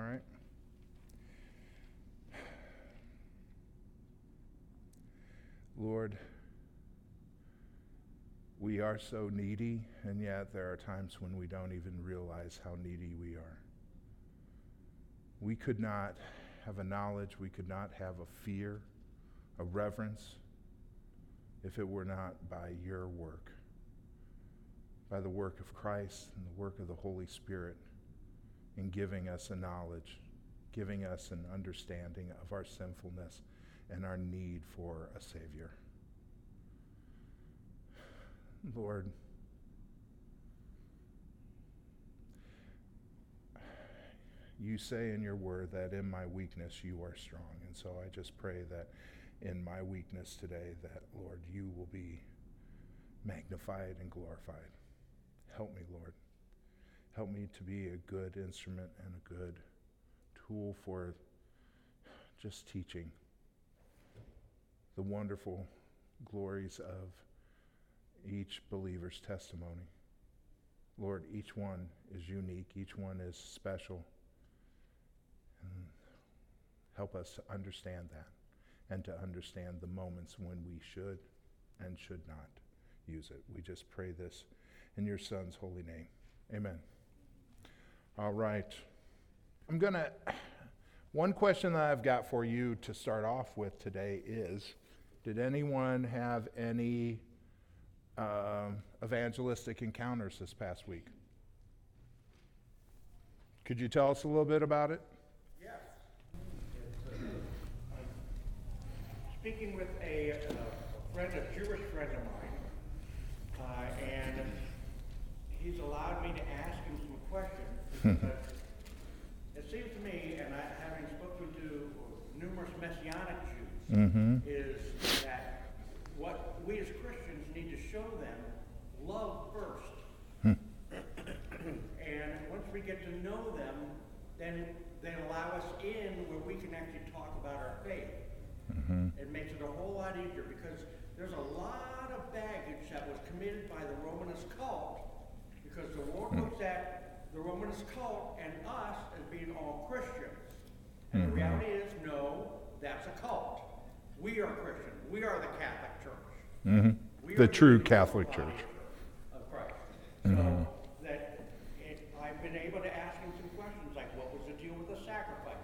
All right? Lord, we are so needy, and yet there are times when we don't even realize how needy we are. We could not have a knowledge, we could not have a fear, a reverence, if it were not by your work, by the work of Christ and the work of the Holy Spirit in giving us a knowledge, giving us an understanding of our sinfulness and our need for a Savior. Lord, you say in your word that in my weakness you are strong. And so I just pray that in my weakness today, that, Lord, you will be magnified and glorified. Help me, Lord. Help me to be a good instrument and a good tool for just teaching the wonderful glories of each believer's testimony. Lord, each one is unique, each one is special. And help us to understand that and to understand the moments when we should and should not use it. We just pray this in your Son's holy name. Amen. All right. I'm going to, one question that I've got for you to start off with today is Did anyone have any um, evangelistic encounters this past week? Could you tell us a little bit about it? Yes. speaking with a, uh, a friend, a Jewish friend of mine, uh, and he's allowed me to ask him some questions. because it seems to me, and I, having spoken to numerous Messianic Jews, Mm-hmm. is that what we as Christians need to show them love first. Hmm. and once we get to know them, then they allow us in where we can actually talk about our faith. Mm-hmm. It makes it a whole lot easier because there's a lot of baggage that was committed by the Romanist cult because the Lord looks at the Romanist cult and us as being all Christians. And the reality is, no, that's a cult. We are Christian. We are the Catholic Church. Mm-hmm. The true universal Catholic Church. Of Christ. So that it, I've been able to ask him some questions like, what was the deal with the sacrifices?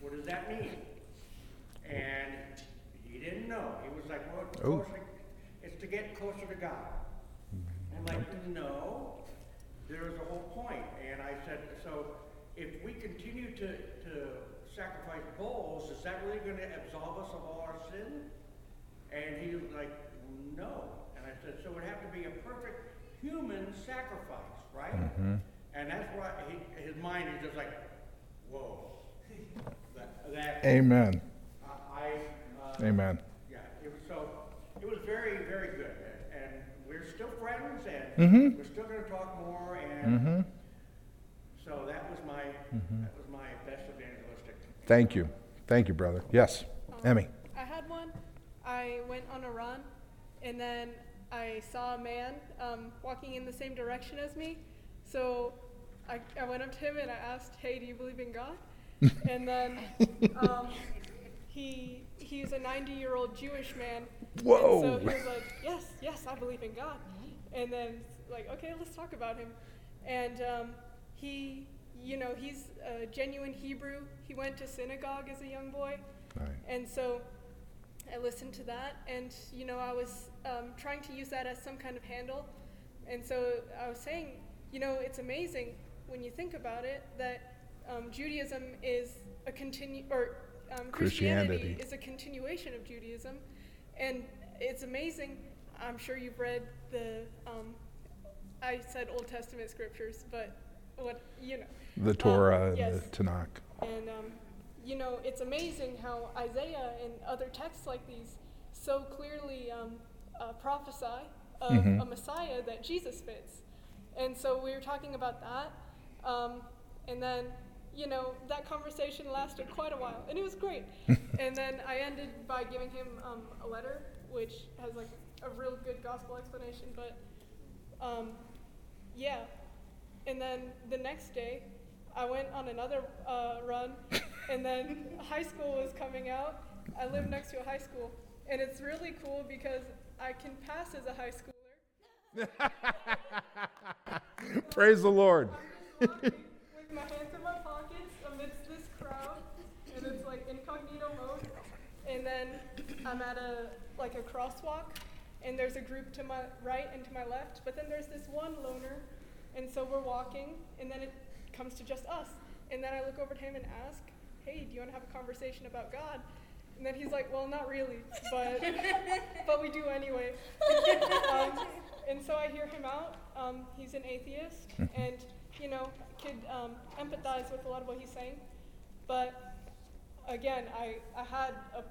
What does that mean? And he didn't know. He was like, well, Oh. closer, it's to get closer to God. I'm like, no, there's a whole point. And I said, so if we continue to, to sacrifice bulls, is that really going to absolve us of all our sin? And he was like, no. And I said, so it would have to be a perfect human sacrifice, right? And that's why he, his mind is just like, whoa. That, that Amen. I, uh, Amen. yeah, it was so, it was very, very good. And we're still friends Mm-hmm. and we're still gonna talk more and so that was my, Mm-hmm. that was my best evangelistic. Thank you. Thank you, brother. Yes. Emmy. I had one. I went on a run, and then I saw a man um, walking in the same direction as me. So I, I went up to him and I asked, "Hey, do you believe in God?" and then um, he he's a 90-year-old Jewish man. Whoa. And so he was like, "Yes, yes, I believe in God." And then like, okay, let's talk about him. And um, he, you know, he's a genuine Hebrew. He went to synagogue as a young boy. Right. And so I listened to that, and you know, I was um, trying to use that as some kind of handle. And so I was saying, you know, it's amazing when you think about it that um, Judaism is a continue, or um, Christianity, Christianity. is a continuation of Judaism, and it's amazing. I'm sure you've read the. Um, I said Old Testament scriptures, but what you know. The Torah Um, and the Tanakh. And, um, you know, it's amazing how Isaiah and other texts like these so clearly um, uh, prophesy of a Messiah that Jesus fits. And so we were talking about that. Um, and then, you know, that conversation lasted quite a while. And it was great. and then I ended by giving him um, a letter, which has like a real good gospel explanation. But um, yeah. And then the next day, I went on another uh, run, and then high school was coming out. I live next to a high school, and it's really cool because I can pass as a high schooler. Praise the Lord. I'm just walking with my hands in my pockets amidst this crowd, and it's like incognito mode. And then I'm at a like a crosswalk, and there's a group to my right and to my left, but then there's this one loner, and so we're walking, and then it comes to just us, and then I look over to him and ask, "Hey, do you want to have a conversation about God?" And then he's like, "Well, not really, but but we do anyway." um, and so I hear him out. Um, he's an atheist, and you know could um, empathize with a lot of what he's saying. But again, I, I had a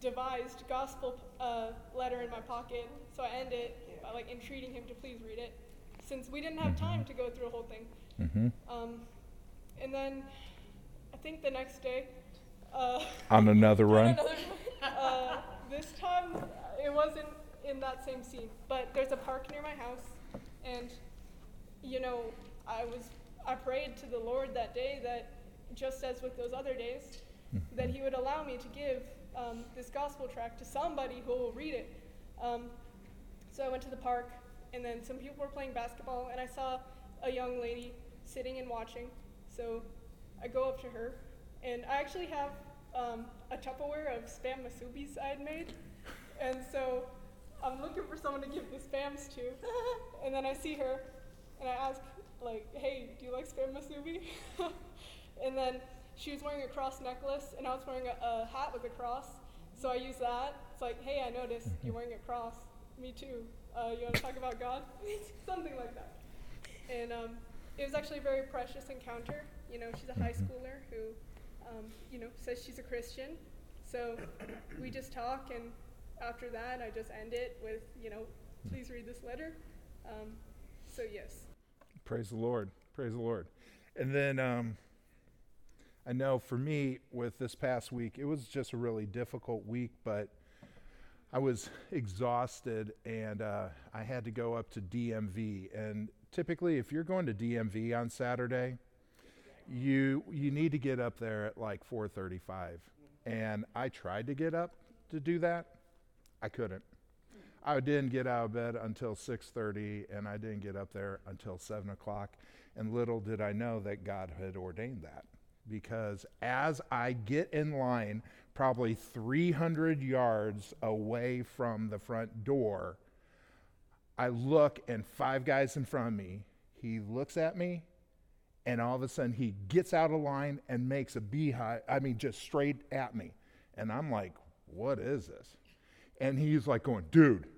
devised gospel uh, letter in my pocket, so I end it by like entreating him to please read it, since we didn't have time to go through a whole thing. hmm Um, and then I think the next day. Uh, On another run. uh, this time it wasn't in that same scene, but there's a park near my house, and you know, I was I prayed to the Lord that day that just as with those other days, that He would allow me to give um, this gospel tract to somebody who will read it. Um, so I went to the park, and then some people were playing basketball, and I saw a young lady sitting and watching. So I go up to her, and I actually have um, a Tupperware of spam musubis I had made, and so I'm looking for someone to give the spams to, and then I see her, and I ask like, "Hey, do you like spam musubi?" and then she was wearing a cross necklace, and I was wearing a, a hat with a cross, so I use that. It's like, "Hey, I noticed you're wearing a cross. Me too. Uh, you want to talk about God? Something like that." And um, it was actually a very precious encounter. You know, she's a high schooler who, um, you know, says she's a Christian. So we just talk, and after that, I just end it with, you know, please read this letter. Um, so yes. Praise the Lord. Praise the Lord. And then um, I know for me, with this past week, it was just a really difficult week, but I was exhausted and uh, I had to go up to DMV. And typically, if you're going to DMV on Saturday, you you need to get up there at like 4:35. And I tried to get up to do that. I couldn't. I didn't get out of bed until 6:30, and I didn't get up there until 7 o'clock. And little did I know that God had ordained that, because as I get in line, probably 300 yards away from the front door, I look, and five guys in front of me. He looks at me, and all of a sudden he gets out of line and makes a beehive. I mean, just straight at me, and I'm like, "What is this?" And he's like going, dude,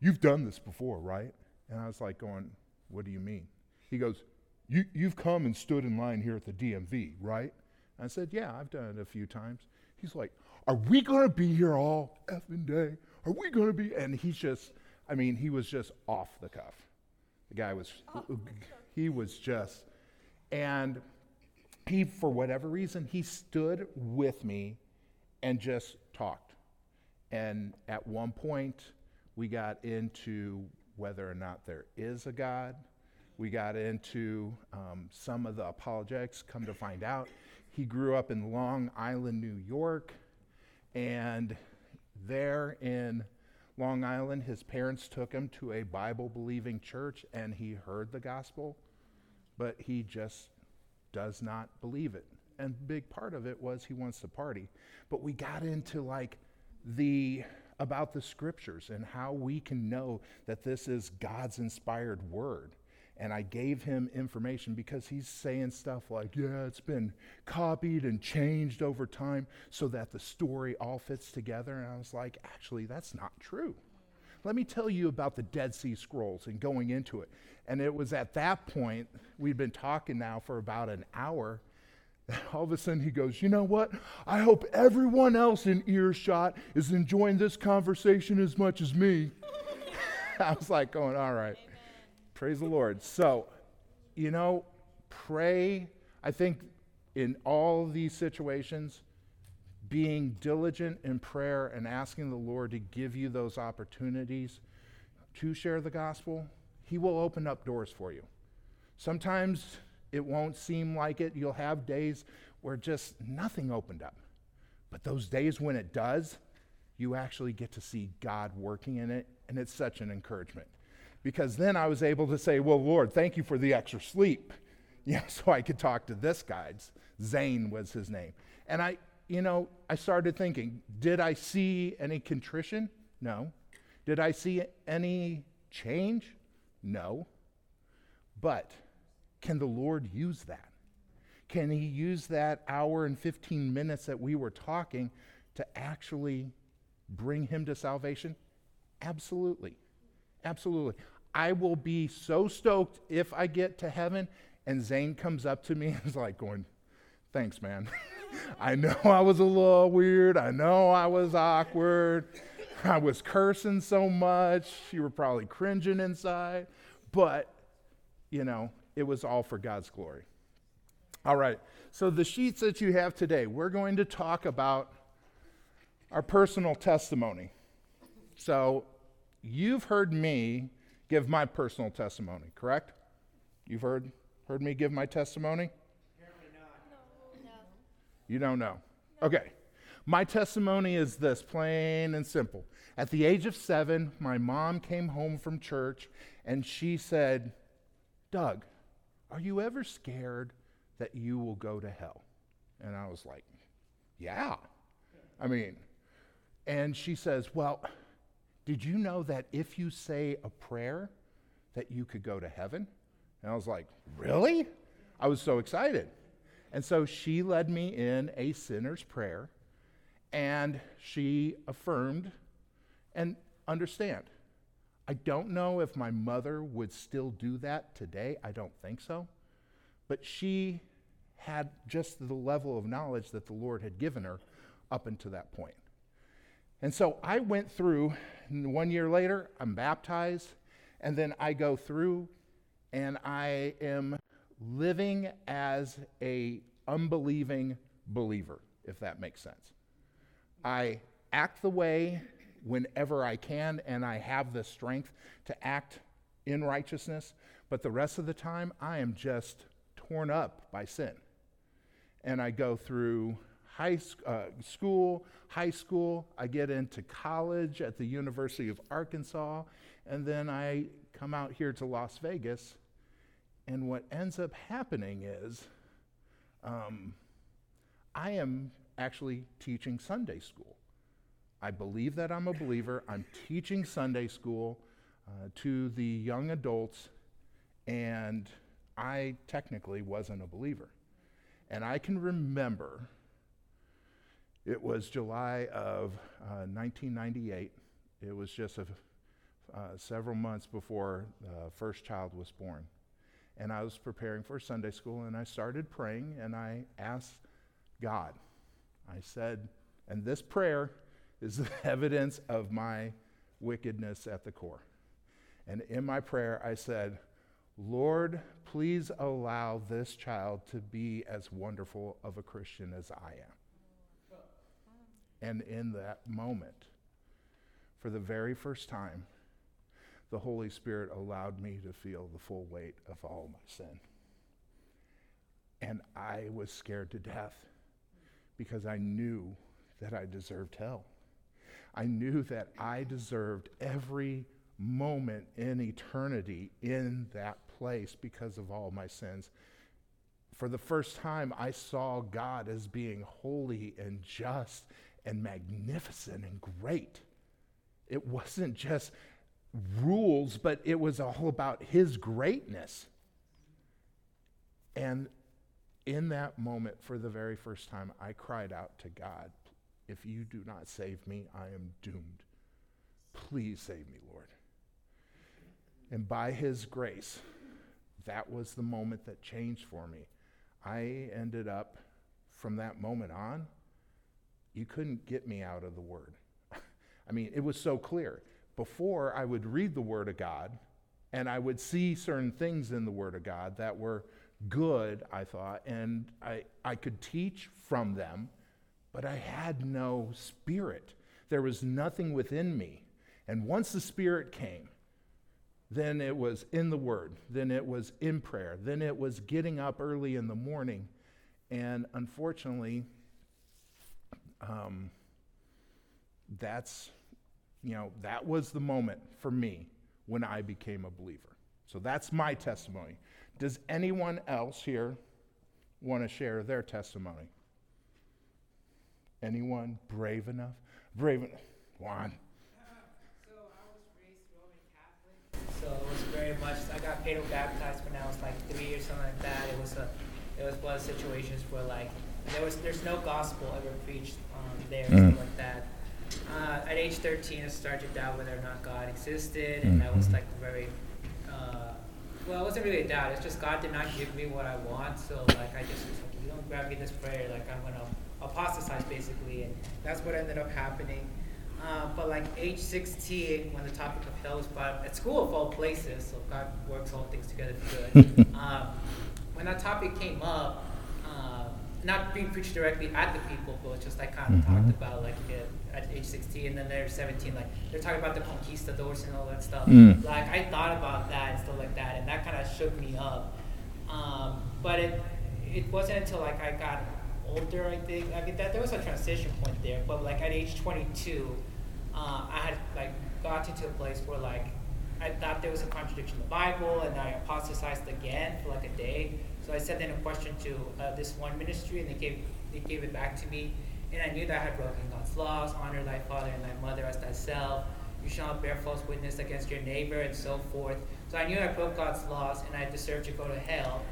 you've done this before, right? And I was like going, what do you mean? He goes, you, you've come and stood in line here at the DMV, right? And I said, yeah, I've done it a few times. He's like, are we going to be here all effing day? Are we going to be? And he's just, I mean, he was just off the cuff. The guy was, he was just, and he, for whatever reason, he stood with me and just talked. And at one point, we got into whether or not there is a God. We got into um, some of the apologetics. Come to find out, he grew up in Long Island, New York. And there in Long Island, his parents took him to a Bible believing church and he heard the gospel, but he just does not believe it. And big part of it was he wants to party. But we got into like the about the scriptures and how we can know that this is God's inspired word. And I gave him information because he's saying stuff like, yeah, it's been copied and changed over time so that the story all fits together. And I was like, actually, that's not true. Let me tell you about the Dead Sea Scrolls and going into it. And it was at that point, we'd been talking now for about an hour, all of a sudden he goes, You know what? I hope everyone else in earshot is enjoying this conversation as much as me. I was like, going, All right. Praise the Lord. So, you know, pray. I think in all these situations, being diligent in prayer and asking the Lord to give you those opportunities to share the gospel, He will open up doors for you. Sometimes it won't seem like it. You'll have days where just nothing opened up. But those days when it does, you actually get to see God working in it, and it's such an encouragement. Because then I was able to say, Well, Lord, thank you for the extra sleep. Yeah, so I could talk to this guy. Zane was his name. And I, you know, I started thinking, did I see any contrition? No. Did I see any change? No. But can the Lord use that? Can He use that hour and 15 minutes that we were talking to actually bring Him to salvation? Absolutely. Absolutely. I will be so stoked if I get to heaven and Zane comes up to me and is like, going, Thanks, man. I know I was a little weird. I know I was awkward. I was cursing so much. You were probably cringing inside. But, you know, it was all for God's glory. All right. So, the sheets that you have today, we're going to talk about our personal testimony. So, you've heard me give my personal testimony, correct? You've heard, heard me give my testimony? You don't know. Okay. My testimony is this plain and simple. At the age of seven, my mom came home from church and she said, Doug, are you ever scared that you will go to hell? And I was like, Yeah. I mean, and she says, Well, did you know that if you say a prayer, that you could go to heaven? And I was like, Really? I was so excited. And so she led me in a sinner's prayer and she affirmed and understand. I don't know if my mother would still do that today. I don't think so. But she had just the level of knowledge that the Lord had given her up until that point. And so I went through, one year later, I'm baptized, and then I go through and I am living as a unbelieving believer, if that makes sense. I act the way whenever I can, and I have the strength to act in righteousness, but the rest of the time, I am just torn up by sin. And I go through high uh, school, high school, I get into college at the University of Arkansas, and then I come out here to Las Vegas. And what ends up happening is um, I am actually teaching Sunday school. I believe that I'm a believer. I'm teaching Sunday school uh, to the young adults, and I technically wasn't a believer. And I can remember it was July of uh, 1998. It was just a, uh, several months before the first child was born. And I was preparing for Sunday school, and I started praying, and I asked God, I said, and this prayer is the evidence of my wickedness at the core. And in my prayer, I said, Lord, please allow this child to be as wonderful of a Christian as I am. And in that moment, for the very first time, the Holy Spirit allowed me to feel the full weight of all my sin. And I was scared to death because I knew that I deserved hell. I knew that I deserved every moment in eternity in that place because of all my sins. For the first time, I saw God as being holy and just and magnificent and great. It wasn't just rules, but it was all about His greatness. And in that moment, for the very first time, I cried out to God, If you do not save me, I am doomed. Please save me, Lord. And by His grace, that was the moment that changed for me. I ended up, from that moment on, you couldn't get me out of the Word. I mean, it was so clear. Before, I would read the Word of God, and I would see certain things in the Word of God that were good, I thought, and I, I could teach from them, but I had no spirit. There was nothing within me. And once the Spirit came, Then it was in the Word. Then it was in prayer. Then it was getting up early in the morning. And unfortunately, um, that's, you know, that was the moment for me when I became a believer. So that's my testimony. Does anyone else here want to share their testimony? Anyone brave enough? Brave enough? Juan. So I was raised Roman Catholic. So it was very much. I got paid baptized when I was like three or something like that. It was a, it was one of the situations where like there was there's no gospel ever preached um, there, mm. stuff like that. Uh, at age 13, I started to doubt whether or not God existed, and mm-hmm. that was like very. Uh, well, it wasn't really a doubt. It's just God did not give me what I want, so like I just was like, if you don't grab me this prayer, like I'm gonna apostatize basically, and that's what ended up happening. Uh, but like age 16, when the topic of hell was brought up at school of all places, so God works all things together for good. um, when that topic came up, not being preached directly at the people, but just like kind of mm-hmm. talked about like at age 16, and then they're 17, like they're talking about the conquistadors and all that stuff. Mm. Like I thought about that and stuff like that, and that kind of shook me up. Um, but it it wasn't until like I got older, I think. I mean, that there was a transition point there, but like at age 22, uh, I had like got into a place where like I thought there was a contradiction in the Bible, and I apostatized again for like a day. So I sent in a question to uh, this one ministry, and they gave they gave it back to me, and I knew that I had broken God's laws: honor thy father and thy mother as thyself. You shall not bear false witness against your neighbor, and so forth. So I knew I broke God's laws, and I deserved to go to hell.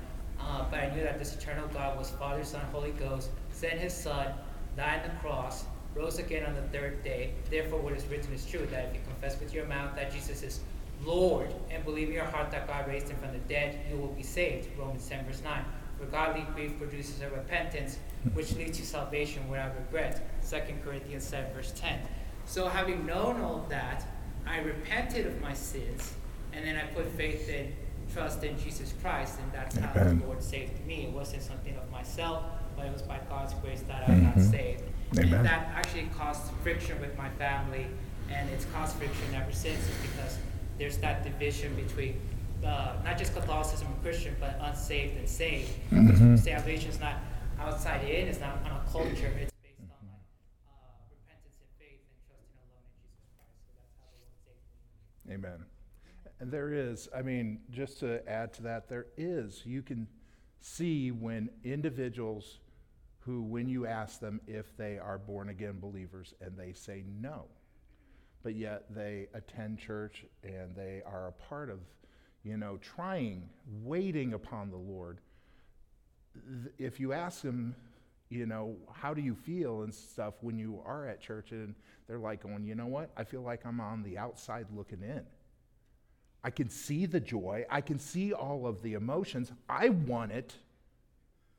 Uh, but I knew that this eternal God was Father, Son, Holy Ghost, sent his Son, died on the cross, rose again on the third day. Therefore, what is written is true that if you confess with your mouth that Jesus is Lord and believe in your heart that God raised him from the dead, you will be saved. Romans 10, verse 9. For godly grief produces a repentance which leads to salvation without regret. 2 Corinthians 7, verse 10. So, having known all that, I repented of my sins, and then I put faith in trust in Jesus Christ, and that's how the Lord saved me. It wasn't something of myself, but it was by God's grace that I mm-hmm. got saved. Amen. And that actually caused friction with my family, and it's caused friction ever since, is because there's that division between uh, not just Catholicism and Christian, but unsaved and saved. Mm-hmm. Salvation is not outside in, it's not on a culture, it's based on like uh, repentance and faith and and loving Jesus Christ. So that's how the Lord saved me. Amen. And there is, I mean, just to add to that, there is, you can see when individuals who, when you ask them if they are born again believers and they say no, but yet they attend church and they are a part of, you know, trying, waiting upon the Lord. If you ask them, you know, how do you feel and stuff when you are at church and they're like going, you know what? I feel like I'm on the outside looking in. I can see the joy. I can see all of the emotions. I want it,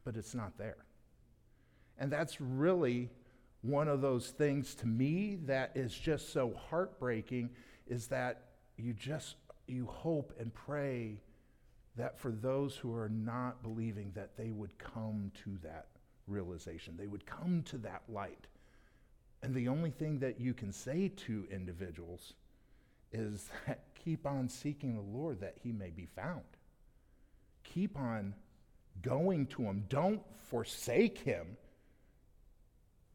but it's not there. And that's really one of those things to me that is just so heartbreaking is that you just you hope and pray that for those who are not believing that they would come to that realization. They would come to that light. And the only thing that you can say to individuals is that keep on seeking the Lord that he may be found. Keep on going to him. Don't forsake him,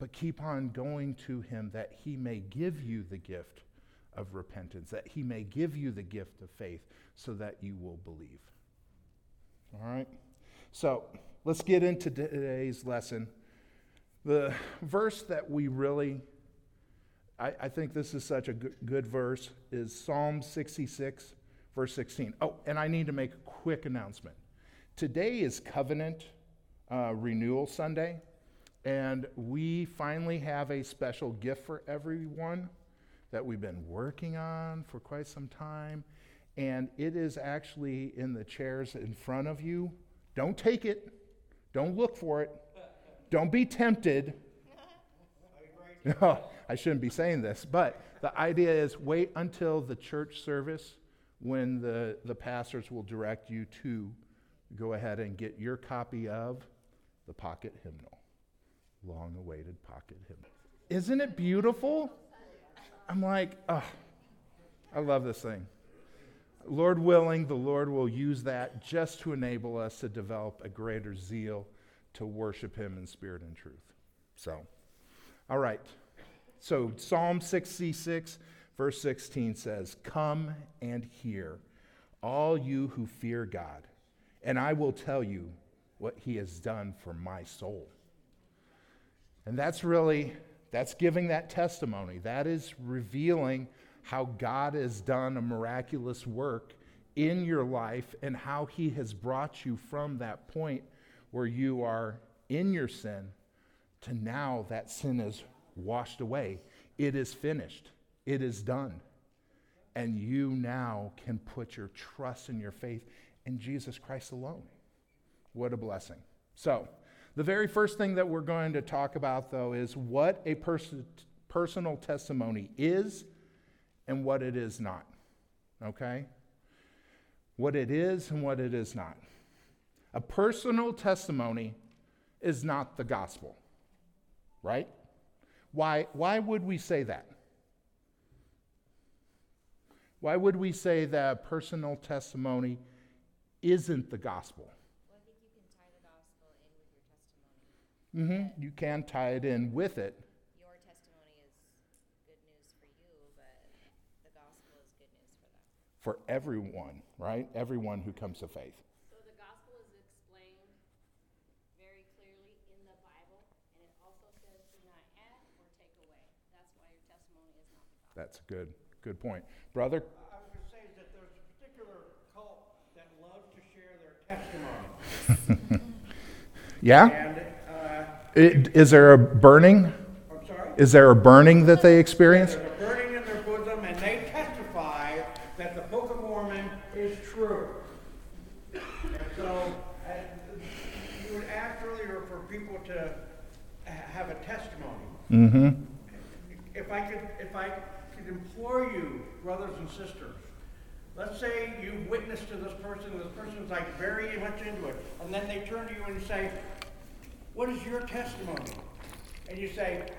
but keep on going to him that he may give you the gift of repentance, that he may give you the gift of faith so that you will believe. All right? So let's get into today's lesson. The verse that we really I, I think this is such a good, good verse, is Psalm 66, verse 16. Oh, and I need to make a quick announcement. Today is Covenant uh, Renewal Sunday, and we finally have a special gift for everyone that we've been working on for quite some time. And it is actually in the chairs in front of you. Don't take it, don't look for it, don't be tempted. No, I shouldn't be saying this, but the idea is wait until the church service when the, the pastors will direct you to go ahead and get your copy of the pocket hymnal. Long awaited pocket hymn. Isn't it beautiful? I'm like, oh, I love this thing. Lord willing, the Lord will use that just to enable us to develop a greater zeal to worship Him in spirit and truth. So, all right. So, Psalm 66, verse 16 says, Come and hear, all you who fear God, and I will tell you what He has done for my soul. And that's really, that's giving that testimony. That is revealing how God has done a miraculous work in your life and how He has brought you from that point where you are in your sin to now that sin is washed away. It is finished, it is done. And you now can put your trust and your faith in Jesus Christ alone. What a blessing. So, the very first thing that we're going to talk about, though, is what a pers- personal testimony is and what it is not. Okay? What it is and what it is not. A personal testimony is not the gospel, right? Why, why would we say that? Why would we say that personal testimony isn't the gospel? Well, I think you can tie the gospel in with your testimony. Mm-hmm. You can tie it in with it. Your testimony is good news for you, but the gospel is good news for them. for everyone, right? Everyone who comes to faith. So the gospel is explained very clearly in the Bible, and it also says do not add or take away. That's why your testimony is not the gospel. That's a good, good point. Brother? I was going to say that there's a particular cult that loves to share their testimony. Yeah? And, It, is there a burning? I'm sorry? Is there a burning that they experience? There's a burning in their bosom, and they testify that the Book of Mormon is true. And so, uh, you would ask earlier for people to have a testimony. Mm-hmm. If I could, if I could implore you, brothers and sisters, let's say you witness to this person, and this person's like very much into it, and then they turn to you and say, what is your testimony? And you say,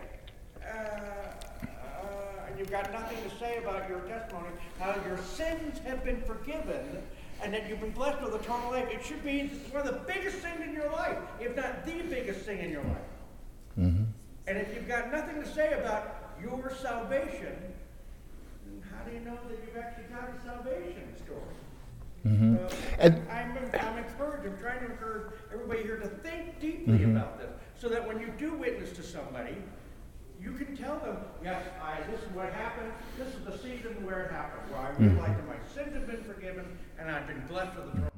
uh, uh, and you've got nothing to say about your testimony, how your sins have been forgiven, and that you've been blessed with eternal life. It should be one of the biggest things in your life, if not the biggest thing in your life. Mm-hmm. And if you've got nothing to say about your salvation, how do you know that you've actually got a salvation story? Mm-hmm. So And- I'm, I'm encouraged, I'm trying to encourage everybody here to think deeply mm-hmm. about this, so that when you do witness to somebody, you can tell them, yes, I, this is what happened, this is the season where it happened, where I mm-hmm. realized that my sins have been forgiven, and I've been blessed with eternal life.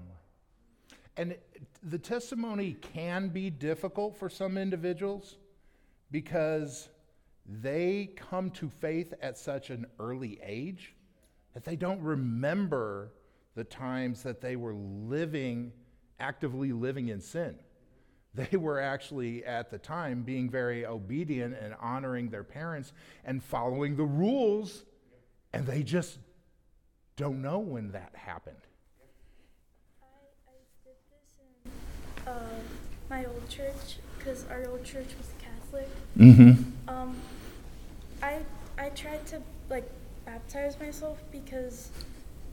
And the testimony can be difficult for some individuals because they come to faith at such an early age that they don't remember the times that they were living, actively living in sin. They were actually, at the time, being very obedient and honoring their parents and following the rules, and they just don't know when that happened. I, I did this in uh, my old church because our old church was Catholic. Mm-hmm. Um, I I tried to like baptize myself because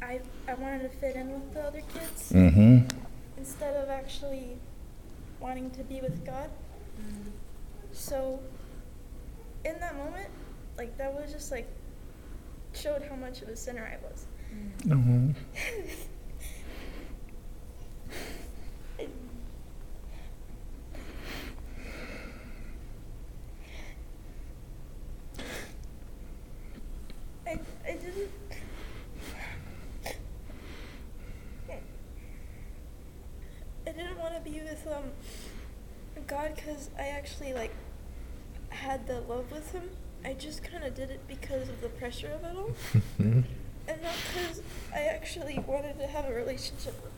I I wanted to fit in with the other kids Mm-hmm. Instead of actually wanting to be with God. So in that moment, like that was just like showed how much of a sinner I was. Mm-hmm. I, I didn't. I didn't want to be with um God because I actually like had the love with Him. I just kind of did it because of the pressure of it all, and not because I actually wanted to have a relationship with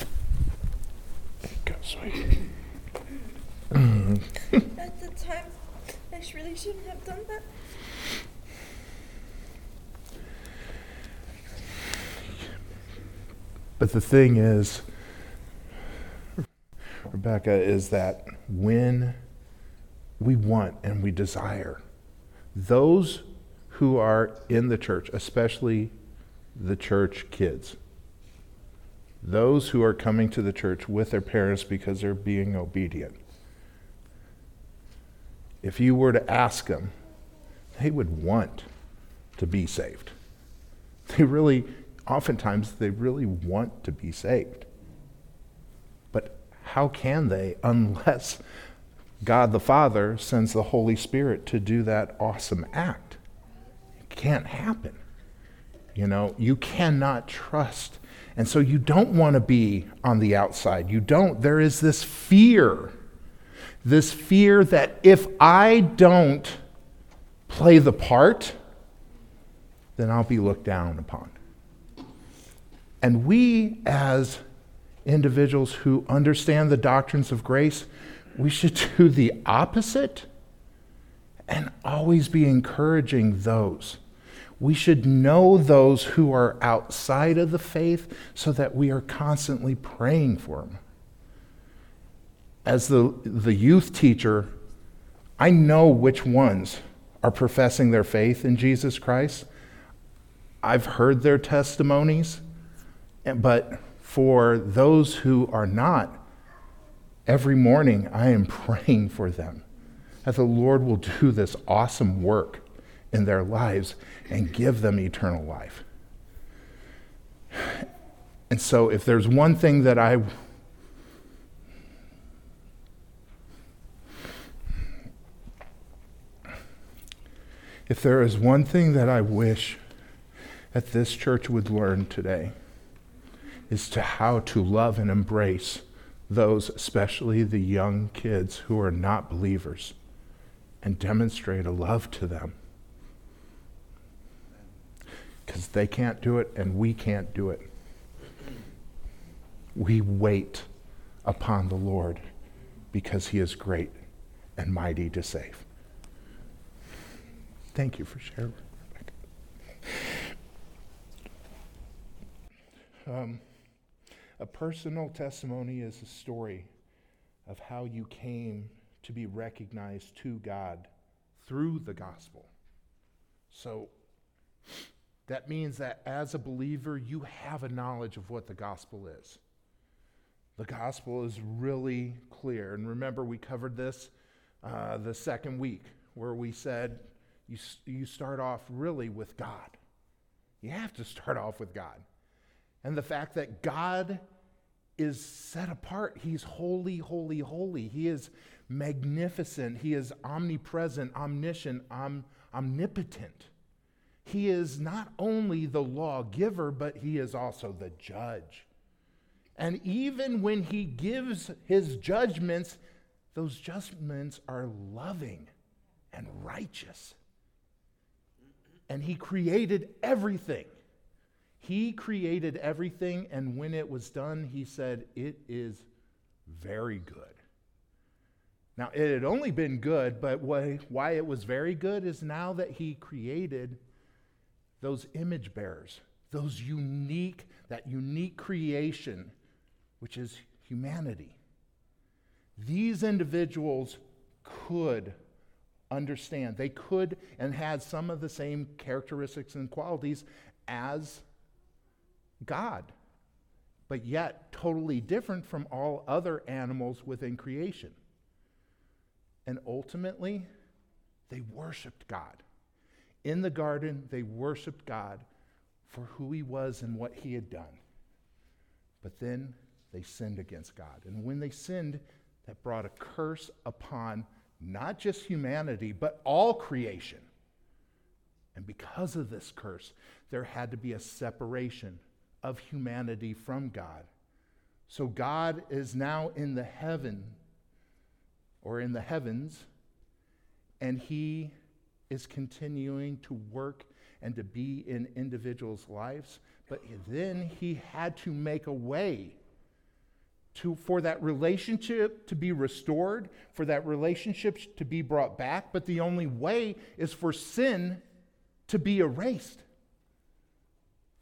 Him. Go, sweetie. At the time, I really shouldn't have done that. But the thing is, Rebecca, is that when we want and we desire, those who are in the church, especially the church kids. Those who are coming to the church with their parents because they're being obedient. If you were to ask them, they would want to be saved. They really, oftentimes, they really want to be saved. But how can they unless God the Father sends the Holy Spirit to do that awesome act? It can't happen. You know, you cannot trust. And so you don't want to be on the outside. You don't. There is this fear. This fear that if I don't play the part, then I'll be looked down upon. And we, as individuals who understand the doctrines of grace, we should do the opposite and always be encouraging those. We should know those who are outside of the faith so that we are constantly praying for them. As the, the youth teacher, I know which ones are professing their faith in Jesus Christ. I've heard their testimonies, but for those who are not, every morning I am praying for them that the Lord will do this awesome work in their lives and give them eternal life. And so, if there's one thing that I if there is one thing that I wish that this church would learn today, is to how to love and embrace those, especially the young kids who are not believers, and demonstrate a love to them. Because they can't do it and we can't do it. We wait upon the Lord because he is great and mighty to save. Thank you for sharing. Um, a personal testimony is a story of how you came to be recognized to God through the gospel. So that means that as a believer, you have a knowledge of what the gospel is. The gospel is really clear. And remember, we covered this uh, the second week where we said you, you start off really with God. You have to start off with God. And the fact that God is set apart. He's holy, holy, holy. He is magnificent. He is omnipresent, omniscient, om- omnipotent. He is not only the lawgiver, but he is also the judge. And even when he gives his judgments, those judgments are loving and righteous. And he created everything. He created everything, and when it was done, he said, It is very good. Now, it had only been good, but why, it was very good is now that he created those image bearers, those unique, that unique creation, which is humanity. These individuals could understand. They could and had some of the same characteristics and qualities as God, but yet totally different from all other animals within creation. And ultimately, they worshiped God. In the garden, they worshiped God for who he was and what he had done. But then they sinned against God. And when they sinned, that brought a curse upon not just humanity, but all creation. And because of this curse, there had to be a separation of humanity from God. So God is now in the heaven or in the heavens, and he is continuing to work and to be in individuals' lives. But then he had to make a way to, for that relationship to be restored, for that relationship to be brought back. But the only way is for sin to be erased.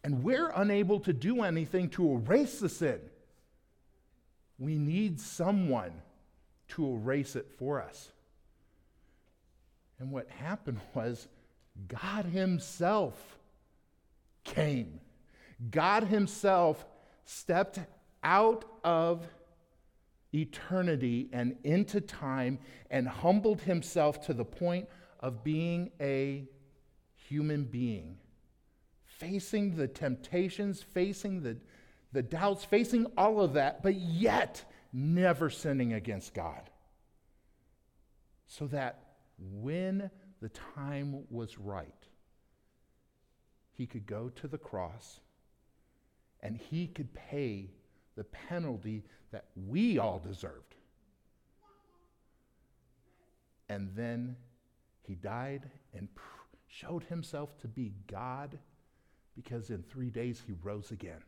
And we're unable to do anything to erase the sin. We need someone to erase it for us. And what happened was God Himself came. God Himself stepped out of eternity and into time and humbled Himself to the point of being a human being, facing the temptations, facing the, the doubts, facing all of that, but yet never sinning against God. So that when the time was right, he could go to the cross and he could pay the penalty that we all deserved. And then he died and showed himself to be God because in three days he rose again.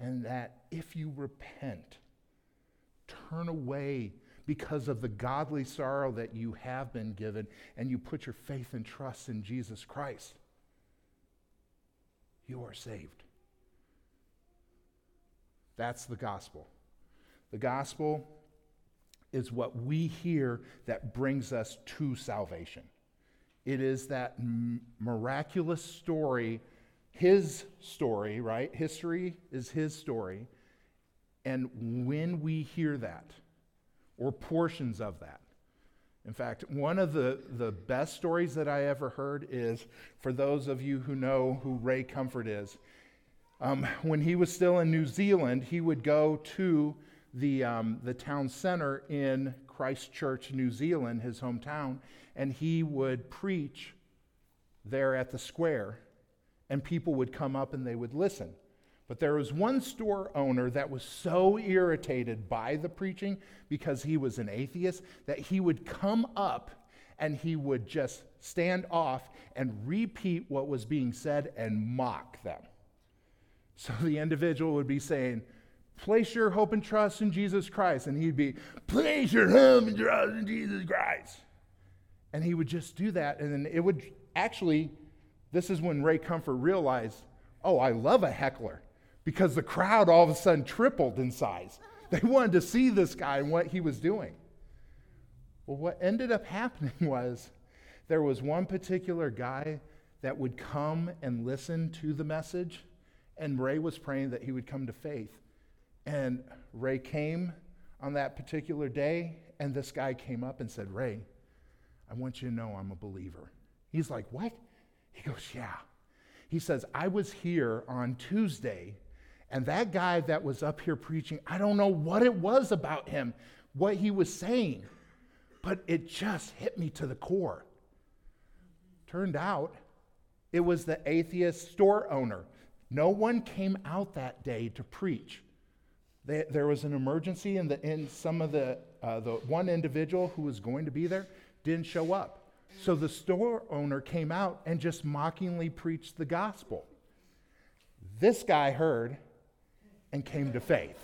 And that if you repent, turn away because of the godly sorrow that you have been given, and you put your faith and trust in Jesus Christ, you are saved. That's the gospel. The gospel is what we hear that brings us to salvation. It is that m- miraculous story, his story, right? History is his story. And when we hear that, or portions of that, in fact, one of the, the best stories that I ever heard is for those of you who know who Ray Comfort is. Um, when he was still in New Zealand, he would go to the, um, the town center in Christchurch, New Zealand, his hometown, and he would preach there at the square, and people would come up and they would listen. But there was one store owner that was so irritated by the preaching because he was an atheist that he would come up and he would just stand off and repeat what was being said and mock them. So the individual would be saying, Place your hope and trust in Jesus Christ. And he'd be, Place your hope and trust in Jesus Christ. And he would just do that. And then it would actually, this is when Ray Comfort realized, oh, I love a heckler because the crowd all of a sudden tripled in size. They wanted to see this guy and what he was doing. Well, what ended up happening was there was one particular guy that would come and listen to the message, and Ray was praying that he would come to faith. And Ray came on that particular day, and this guy came up and said, Ray, I want you to know I'm a believer. He's like, What? He goes, Yeah. He says, I was here on Tuesday, and that guy that was up here preaching, I don't know what it was about him, what he was saying, but it just hit me to the core. Turned out it was the atheist store owner. No one came out that day to preach. They, there was an emergency, and, the, and some of the, uh, the one individual who was going to be there didn't show up. So the store owner came out and just mockingly preached the gospel. This guy heard and came to faith.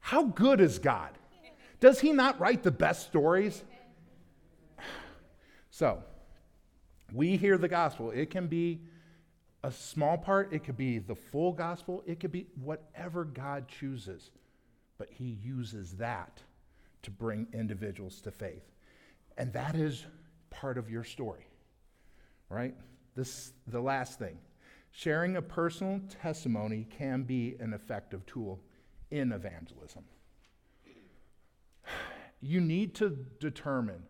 How good is God? Does he not write the best stories? So, we hear the gospel. It can be a small part, it could be the full gospel, it could be whatever God chooses. But he uses that to bring individuals to faith. And that is part of your story, right? This, the last thing. Sharing a personal testimony can be an effective tool in evangelism. You need to determine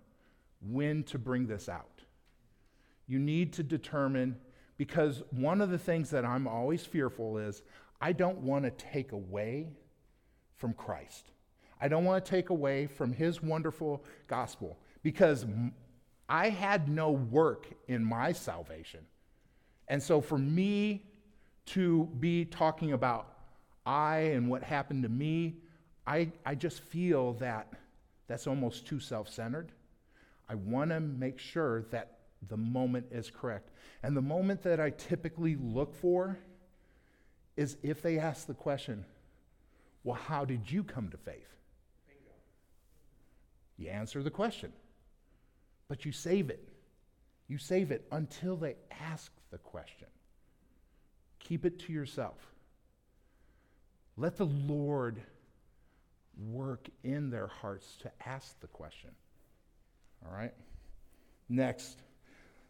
when to bring this out. You need to determine, because one of the things that I'm always fearful is I don't want to take away from Christ. I don't want to take away from his wonderful gospel because I had no work in my salvation. And so for me to be talking about I and what happened to me, I, I just feel that that's almost too self centered. I want to make sure that the moment is correct. And the moment that I typically look for is if they ask the question, Well, how did you come to faith? Bingo. You answer the question. But you save it. You save it until they ask the question. Keep it to yourself. Let the Lord work in their hearts to ask the question. All right? Next,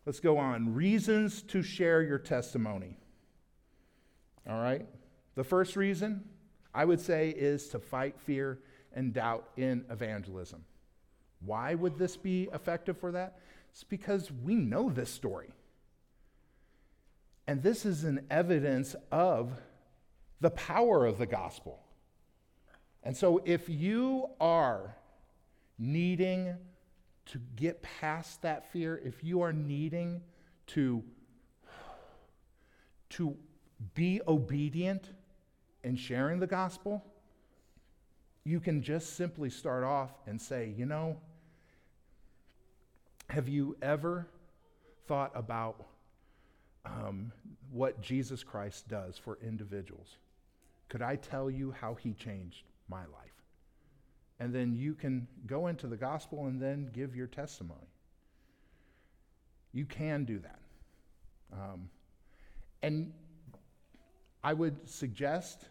let's go on. Reasons to share your testimony. All right? The first reason I would say is to fight fear and doubt in evangelism. Why would this be effective for that? It's because we know this story. And this is an evidence of the power of the gospel. And so if you are needing to get past that fear, if you are needing to, to be obedient in sharing the gospel, you can just simply start off and say, you know, have you ever thought about um, what Jesus Christ does for individuals? Could I tell you how he changed my life? And then you can go into the gospel and then give your testimony. You can do that. Um, and I would suggest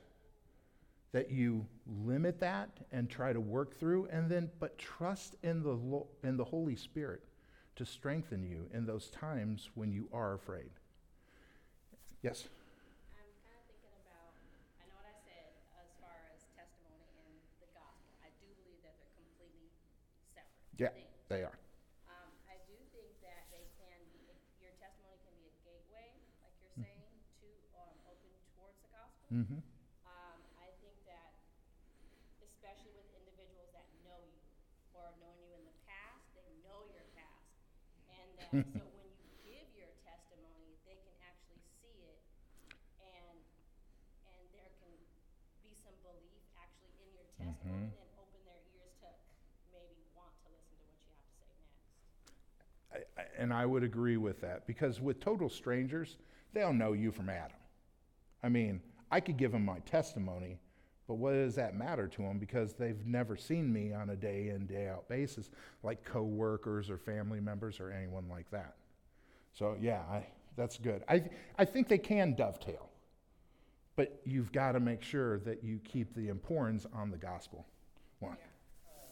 that you limit that and try to work through and then but trust in the in the Holy Spirit to strengthen you in those times when you are afraid. Yes. I'm kind of thinking about, I know what I said as far as testimony and the gospel. I do believe that they're completely separate Yeah, things. they are. Um, I do think that they can be, your testimony can be a gateway, like you're saying, to, um, open towards the gospel. Mm-hmm. Um, I think that, especially with individuals that know you or have known you in the past, they know your past. And that, so when you give your testimony, they can actually see it and, and there can be some belief actually in your testimony and open their ears to maybe want to listen to what you have to say next. I, I, and I would agree with that because with total strangers, they'll know you from Adam. I mean, I could give them my testimony, but what does that matter to them because they've never seen me on a day in, day out basis like coworkers or family members or anyone like that. So, yeah, I, that's good. I, I think they can dovetail, but you've got to make sure that you keep the importance on the gospel. One. Yeah. Uh,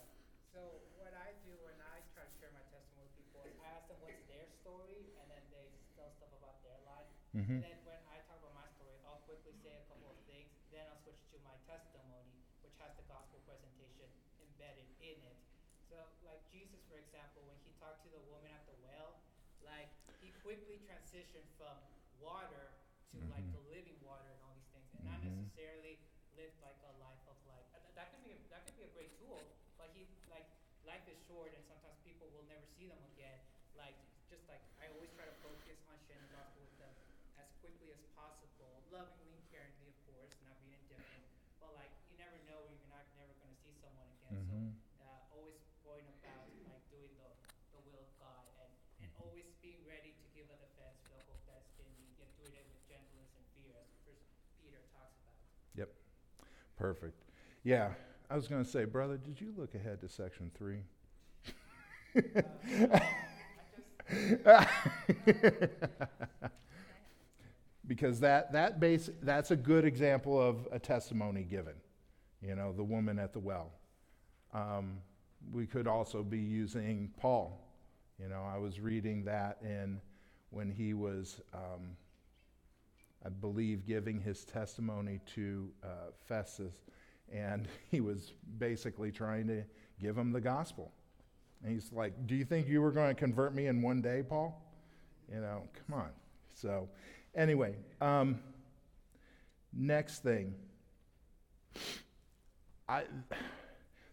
so what I do when I try to share my testimony with people is I ask them what's their story, and then they tell stuff about Mhm. And then when I talk about my story, I'll quickly say a couple of things. Then I'll switch to my testimony, which has the gospel presentation embedded in it. So, like Jesus, for example, when he talked to the woman at the well, like he quickly transitioned from water to like Mhm. the living water and all these things, and not Mhm. necessarily lived like a life of like that could be a, that can be a great tool, but he like life is short and sometimes people will never see them again. Like just like I always try to focus on sharing the gospel with them as quickly as possible, lovingly, caringly, of course, not being indifferent. But like you never know, you're not never going to see someone again. Mhm. So uh, always going about like doing the the will of God and and always being ready to give a defense for the hope that's in you. Yet doing it with gentleness and fear, as First Peter talks about. Yep. Perfect. Yeah, I was going to say, brother, did you look ahead to section three? because that that base that's a good example of a testimony given. You know, the woman at the well. Um, we could also be using Paul. You know, I was reading that in when he was. Um, I believe, giving his testimony to uh, Festus, and he was basically trying to give him the gospel. And he's like, Do you think you were going to convert me in one day, Paul? You know, come on. So, anyway, um, next thing. I,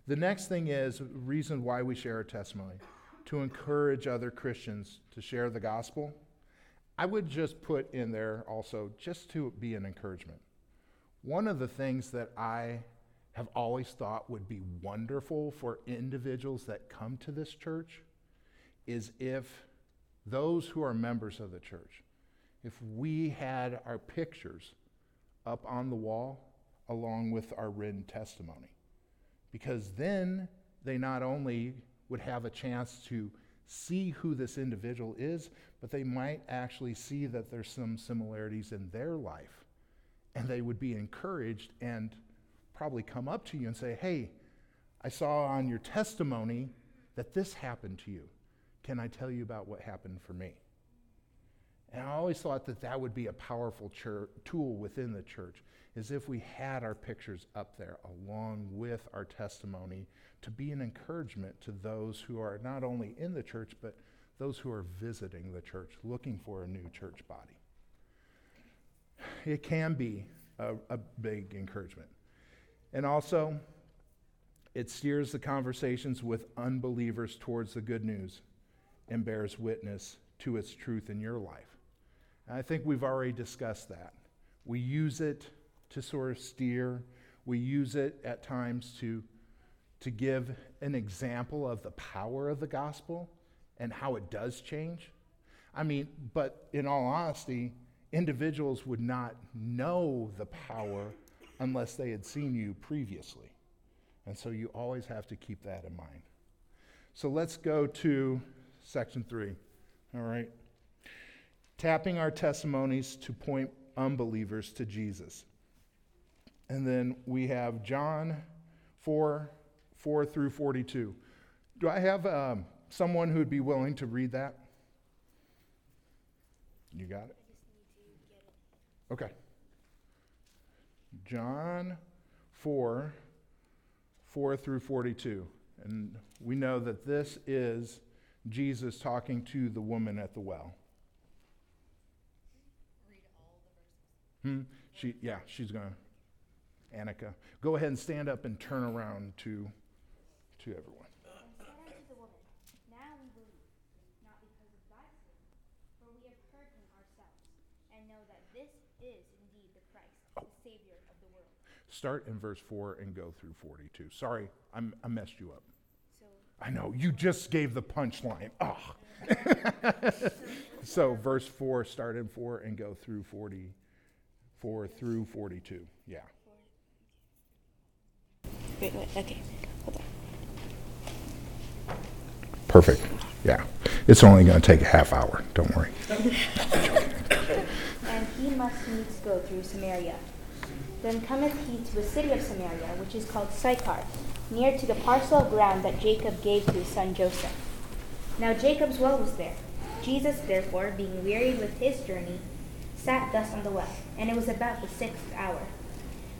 the next thing is reason why we share a testimony to encourage other Christians to share the gospel. I would just put in there also just to be an encouragement. One of the things that I have always thought would be wonderful for individuals that come to this church is if those who are members of the church, if we had our pictures up on the wall along with our written testimony. Because then they not only would have a chance to see who this individual is, but they might actually see that there's some similarities in their life. And they would be encouraged and probably come up to you and say, Hey, I saw on your testimony that this happened to you. can I tell you about what happened for me? And I always thought that that would be a powerful church, tool within the church, is if we had our pictures up there along with our testimony to be an encouragement to those who are not only in the church, but those who are visiting the church, looking for a new church body. It can be a, a big encouragement. And also, it steers the conversations with unbelievers towards the good news and bears witness to its truth in your life. I think we've already discussed that. We use it to sort of steer, we use it at times to, to give an example of the power of the gospel and how it does change. I mean, but in all honesty, individuals would not know the power unless they had seen you previously. And so you always have to keep that in mind. So let's go to section three. All right. Tapping our testimonies to point unbelievers to Jesus. And then we have John 4 4 through 42. Do I have um, someone who would be willing to read that? You got it? Okay. John 4 4 through 42. And we know that this is Jesus talking to the woman at the well. Read all the verses. Hmm? She, yeah, she's going to. Annika, go ahead and stand up and turn around to, to everyone. And said unto the woman, Now we believe, not because of thy saying, for we have heard him ourselves, and know that this is indeed the Christ, the Savior of the world. Start in verse 4 and go through 42. Sorry, I'm, I messed you up. So, I know, you just gave the punchline. Oh. so, verse 4, start in 4 and go through 44 through 42. Yeah. wait, wait, okay, hold on. Perfect. Yeah. It's only going to take a half hour. Don't worry. And he must needs go through Samaria. Then cometh he to a city of Samaria, which is called Sychar, near to the parcel of ground that Jacob gave to his son Joseph. Now Jacob's well was there. Jesus, therefore, being wearied with his journey, sat thus on the well, and it was about the sixth hour.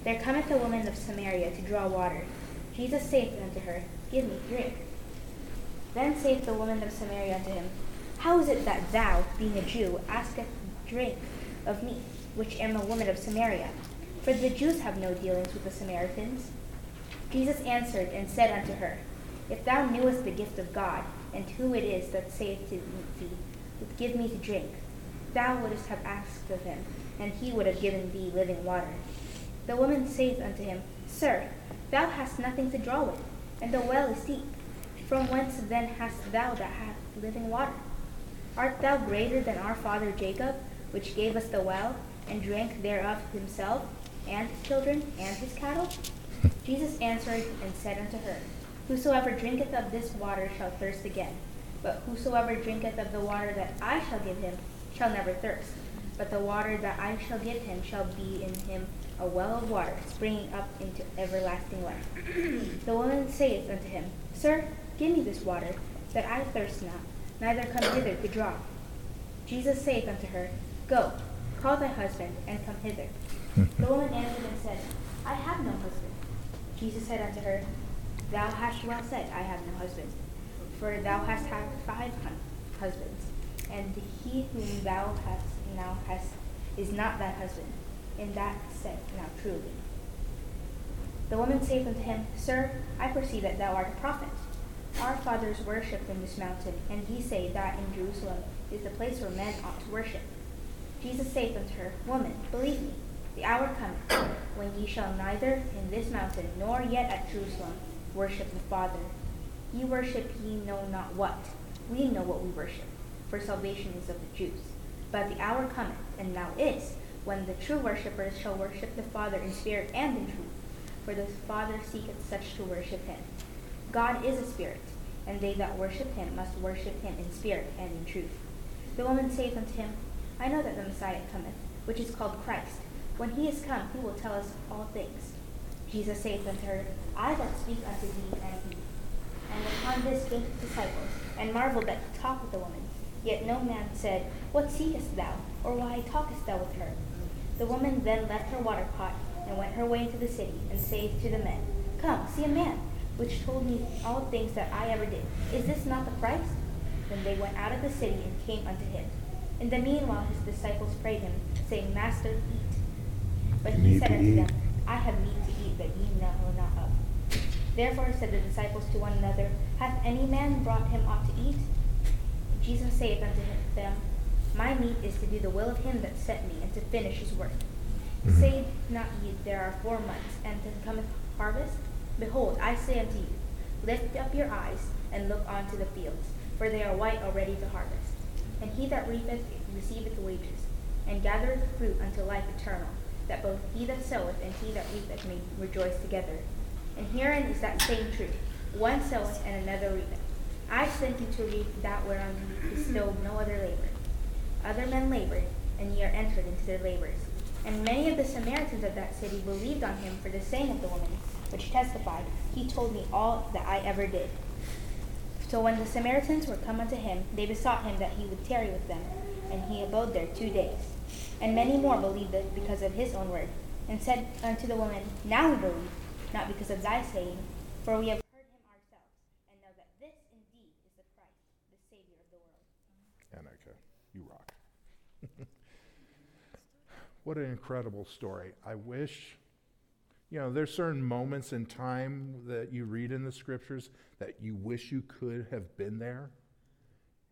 There cometh a woman of Samaria to draw water. Jesus saith unto her, Give me drink. Then saith the woman of Samaria unto him, How is it that thou, being a Jew, askest drink of me, which am a woman of Samaria? For the Jews have no dealings with the Samaritans. Jesus answered and said unto her, If thou knewest the gift of God, and who it is that saith to thee, Give me to drink, thou wouldst have asked of him, and he would have given thee living water. The woman saith unto him, Sir, thou hast nothing to draw with, and the well is deep. From whence then hast thou that hast living water? Art thou greater than our father Jacob, which gave us the well, and drank thereof himself, and his children, and his cattle? Jesus answered and said unto her, Whosoever drinketh of this water shall thirst again. But whosoever drinketh of the water that I shall give him shall never thirst. But the water that I shall give him shall be in him a well of water, springing up into everlasting life. the woman saith unto him, Sir, give me this water, that I thirst not, neither come hither to draw. Jesus saith unto her, Go, call thy husband, and come hither. the woman answered and said, I have no husband. Jesus said unto her, Thou hast well said, I have no husband. For thou hast had five husbands, and he whom thou hast now hast is not thy husband. And that said now truly. The woman saith unto him, Sir, I perceive that thou art a prophet. Our fathers worshipped in this mountain, and ye say that in Jerusalem is the place where men ought to worship. Jesus saith unto her, Woman, believe me, the hour cometh, when ye shall neither in this mountain nor yet at Jerusalem worship the Father. Ye worship ye know not what. We know what we worship, for salvation is of the Jews. But the hour cometh, and now is, when the true worshippers shall worship the Father in spirit and in truth, for the Father seeketh such to worship him. God is a spirit, and they that worship him must worship him in spirit and in truth. The woman saith unto him, I know that the Messiah cometh, which is called Christ. When he is come, he will tell us all things. Jesus saith unto her, I that speak unto thee am he. And Upon this came his disciples, and marveled that he talked with the woman. Yet no man said, What seekest thou? or Why talkest thou with her? The woman then left her water pot, and went her way into the city, and saith to the men, Come, see a man, which told me all things that I ever did. Is this not the Christ? Then they went out of the city, and came unto him. In the meanwhile his disciples prayed him, saying, Master, eat. But he said unto them, I have meat to eat that ye know not of. Therefore said the disciples to one another, Hath any man brought him aught to eat? Jesus saith unto them, My meat is to do the will of him that sent me, and to finish his work. Mhm. Say not ye, There are four months, and then cometh harvest? Behold, I say unto you, Lift up your eyes, and look unto the fields, for they are white already to harvest. And he that reapeth receiveth wages, and gathereth fruit unto life eternal, that both he that soweth and he that reapeth may rejoice together. And herein is that same truth. One soweth and another reapeth. I sent you to reap that whereon ye bestowed no other labor. Other men labored, and ye are entered into their labors. And many of the Samaritans of that city believed on him for the saying of the woman, which testified, He told me all that I ever did. So when the Samaritans were come unto him, they besought him that he would tarry with them, and he abode there two days. And many more believed it because of his own word, and said unto the woman, Now we believe, not because of thy saying, for we have heard him ourselves, and know that this indeed is the Christ, the Savior of the world. Annika, you rock. What an incredible story. I wish, you know, there's certain moments in time that you read in the scriptures that you wish you could have been there.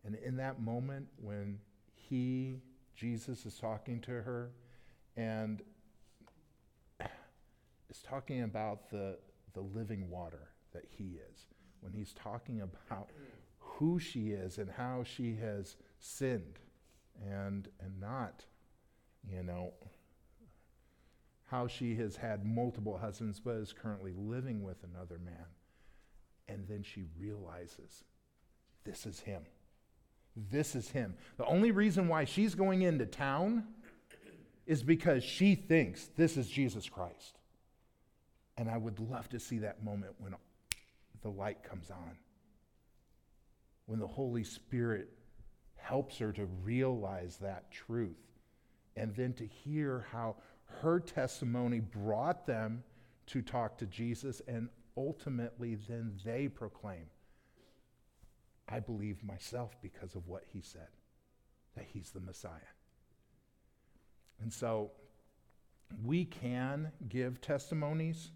And in that moment when he, Jesus, is talking to her and is talking about the, the living water that he is, when he's talking about who she is and how she has sinned and, and not, you know, how she has had multiple husbands but is currently living with another man. And then she realizes this is him. This is him. The only reason why she's going into town is because she thinks this is Jesus Christ. And I would love to see that moment when the light comes on, when the Holy Spirit helps her to realize that truth, and then to hear how her testimony brought them to talk to Jesus, and ultimately then they proclaim, I believe myself because of what he said, that he's the Messiah. And so we can give testimonies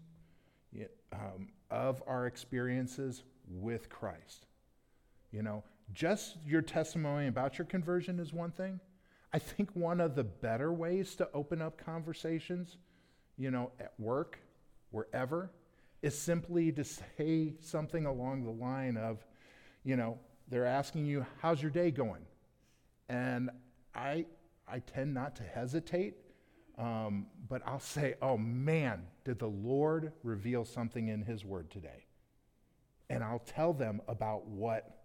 um, of our experiences with Christ. You know, just your testimony about your conversion is one thing. I think one of the better ways to open up conversations, you know, at work, wherever, is simply to say something along the line of, you know, they're asking you, how's your day going? And I, I tend not to hesitate, um, but I'll say, oh man, did the Lord reveal something in His Word today? And I'll tell them about what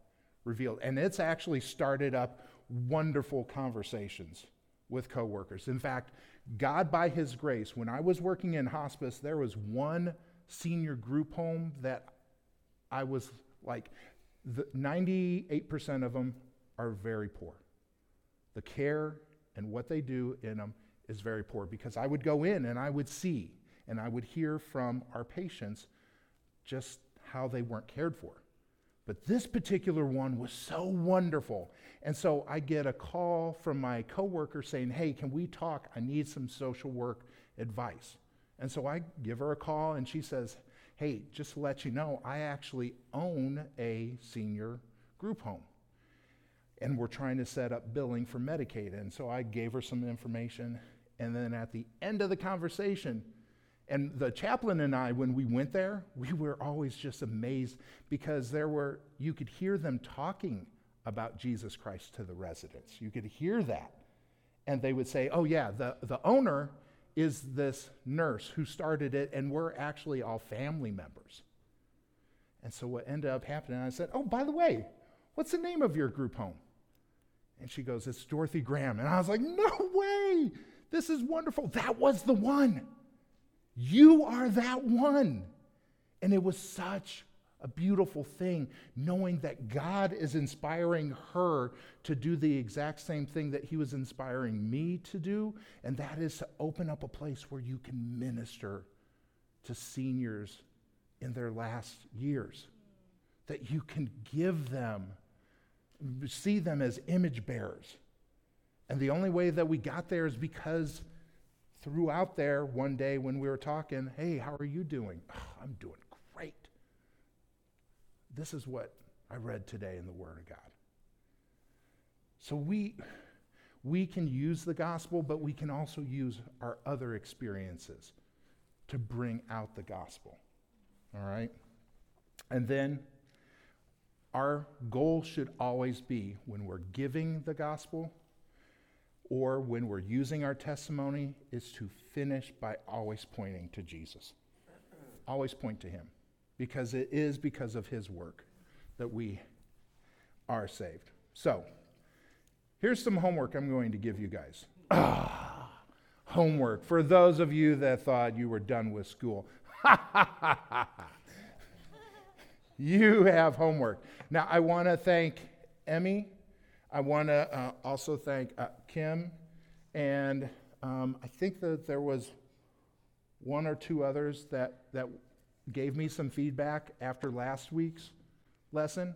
revealed. And it's actually started up wonderful conversations with coworkers. In fact, God, by His grace, when I was working in hospice, there was one senior group home that I was like, the 98% of them are very poor. The care and what they do in them is very poor because I would go in and I would see and I would hear from our patients just how they weren't cared for. But this particular one was so wonderful. And so I get a call from my coworker saying, Hey, can we talk? I need some social work advice. And so I give her a call and she says, Hey, just to let you know, I actually own a senior group home. And we're trying to set up billing for Medicaid. And so I gave her some information. And then at the end of the conversation, and the chaplain and I, when we went there, we were always just amazed because there were, you could hear them talking about Jesus Christ to the residents. You could hear that. And they would say, oh, yeah, the, the owner is this nurse who started it, and we're actually all family members. And so what ended up happening, I said, oh, by the way, what's the name of your group home? And she goes, it's Dorothy Graham. And I was like, no way, this is wonderful. That was the one. You are that one. And it was such a beautiful thing knowing that God is inspiring her to do the exact same thing that He was inspiring me to do, and that is to open up a place where you can minister to seniors in their last years, that you can give them, see them as image bearers. And the only way that we got there is because throughout there, one day when we were talking, hey, how are you doing? Oh, I'm doing great. This is what I read today in the Word of God. So we, we can use the gospel, but we can also use our other experiences to bring out the gospel. All right? And then our goal should always be when we're giving the gospel or when we're using our testimony is to finish by always pointing to Jesus. Always point to him because it is because of his work that we are saved. So, here's some homework I'm going to give you guys. Ah, homework for those of you that thought you were done with school. you have homework. Now, I want to thank Emmy. I want to uh, also thank uh, Kim. And um, I think that there was one or two others that, that gave me some feedback after last week's lesson.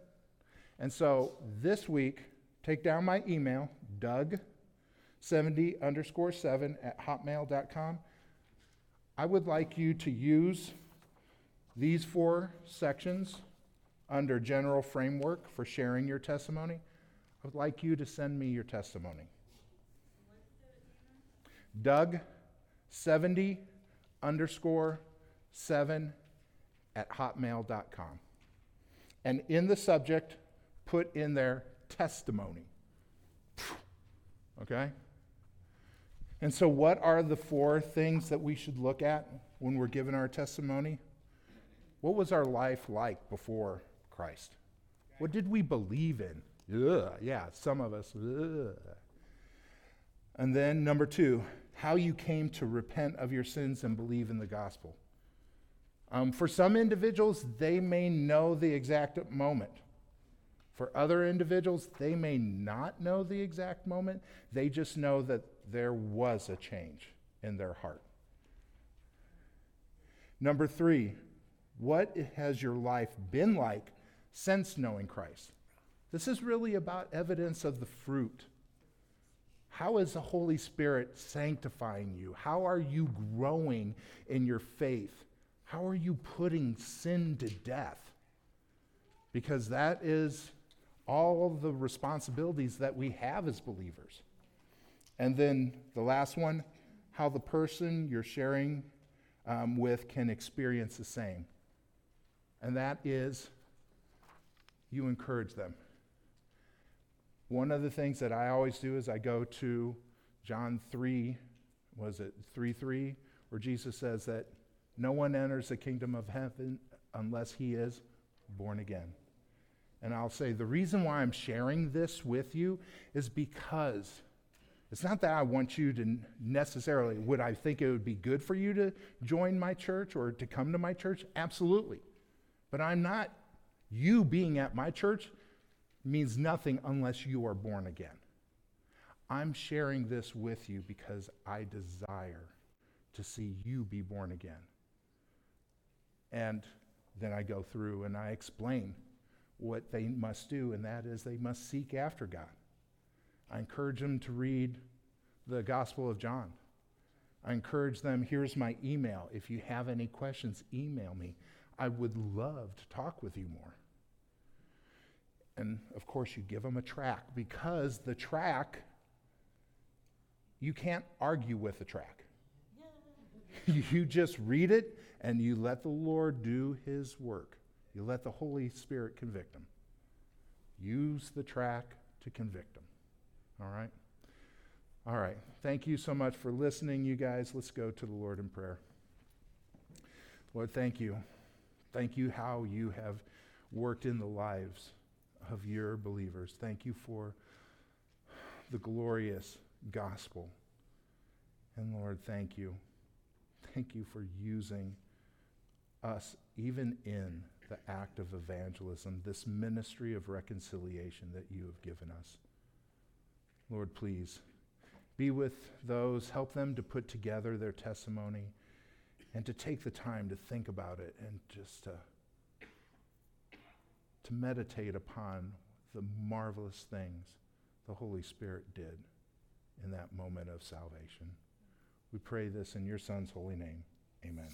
And so this week, take down my email, Doug70 underscore 7 at hotmail.com. I would like you to use these four sections under general framework for sharing your testimony. I would like you to send me your testimony. Doug70 underscore 7 at hotmail.com. And in the subject, put in there testimony. Okay? And so, what are the four things that we should look at when we're given our testimony? What was our life like before Christ? What did we believe in? Ugh, yeah, some of us. Ugh. And then, number two, how you came to repent of your sins and believe in the gospel. Um, for some individuals, they may know the exact moment. For other individuals, they may not know the exact moment. They just know that there was a change in their heart. Number three, what has your life been like since knowing Christ? This is really about evidence of the fruit. How is the Holy Spirit sanctifying you? How are you growing in your faith? How are you putting sin to death? Because that is all the responsibilities that we have as believers. And then the last one how the person you're sharing um, with can experience the same. And that is you encourage them. One of the things that I always do is I go to John 3, was it 3 3, where Jesus says that no one enters the kingdom of heaven unless he is born again. And I'll say the reason why I'm sharing this with you is because it's not that I want you to necessarily, would I think it would be good for you to join my church or to come to my church? Absolutely. But I'm not, you being at my church means nothing unless you are born again. I'm sharing this with you because I desire to see you be born again. And then I go through and I explain what they must do, and that is they must seek after God. I encourage them to read the Gospel of John. I encourage them, here's my email. If you have any questions, email me. I would love to talk with you more. And of course, you give them a track because the track, you can't argue with the track. you just read it and you let the Lord do his work. You let the Holy Spirit convict them. Use the track to convict them. All right? All right. Thank you so much for listening, you guys. Let's go to the Lord in prayer. Lord, thank you. Thank you how you have worked in the lives of your believers. Thank you for the glorious gospel. And Lord, thank you. Thank you for using us even in the act of evangelism, this ministry of reconciliation that you have given us. Lord, please be with those, help them to put together their testimony and to take the time to think about it and just to, to meditate upon the marvelous things the Holy Spirit did in that moment of salvation. We pray this in your Son's holy name. Amen.